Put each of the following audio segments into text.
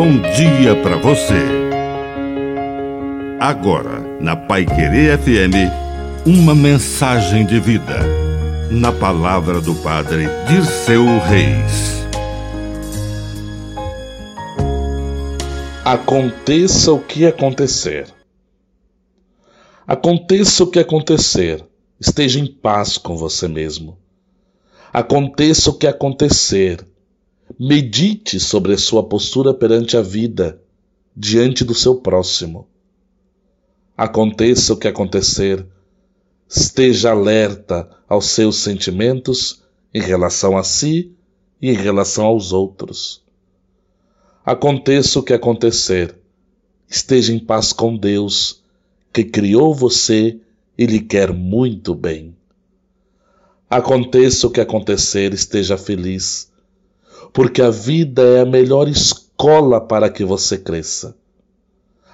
bom dia para você. Agora, na Pai Querer FM, uma mensagem de vida. Na palavra do Padre Dirceu Reis. Aconteça o que acontecer. Aconteça o que acontecer, esteja em paz com você mesmo. Aconteça o que acontecer, medite sobre sua postura perante a vida, diante do seu próximo. Aconteça o que acontecer, esteja alerta aos seus sentimentos em relação a si e em relação aos outros. Aconteça o que acontecer, esteja em paz com Deus, que criou você e lhe quer muito bem. Aconteça o que acontecer, esteja feliz, porque a vida é a melhor escola para que você cresça.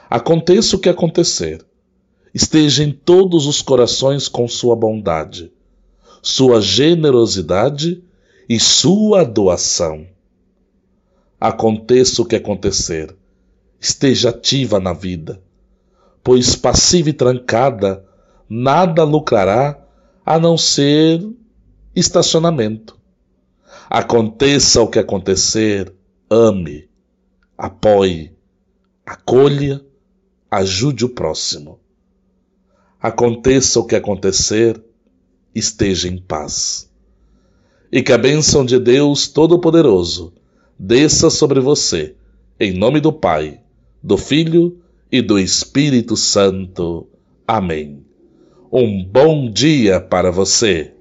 Aconteça o que acontecer, esteja em todos os corações com sua bondade, sua generosidade e sua doação. Aconteça o que acontecer, esteja ativa na vida, pois passiva e trancada nada lucrará a não ser estacionamento. Aconteça o que acontecer, ame, apoie, acolha, ajude o próximo. Aconteça o que acontecer, esteja em paz. E que a bênção de Deus Todo-Poderoso desça sobre você, em nome do Pai, do Filho e do Espírito Santo. Amém. Um bom dia para você.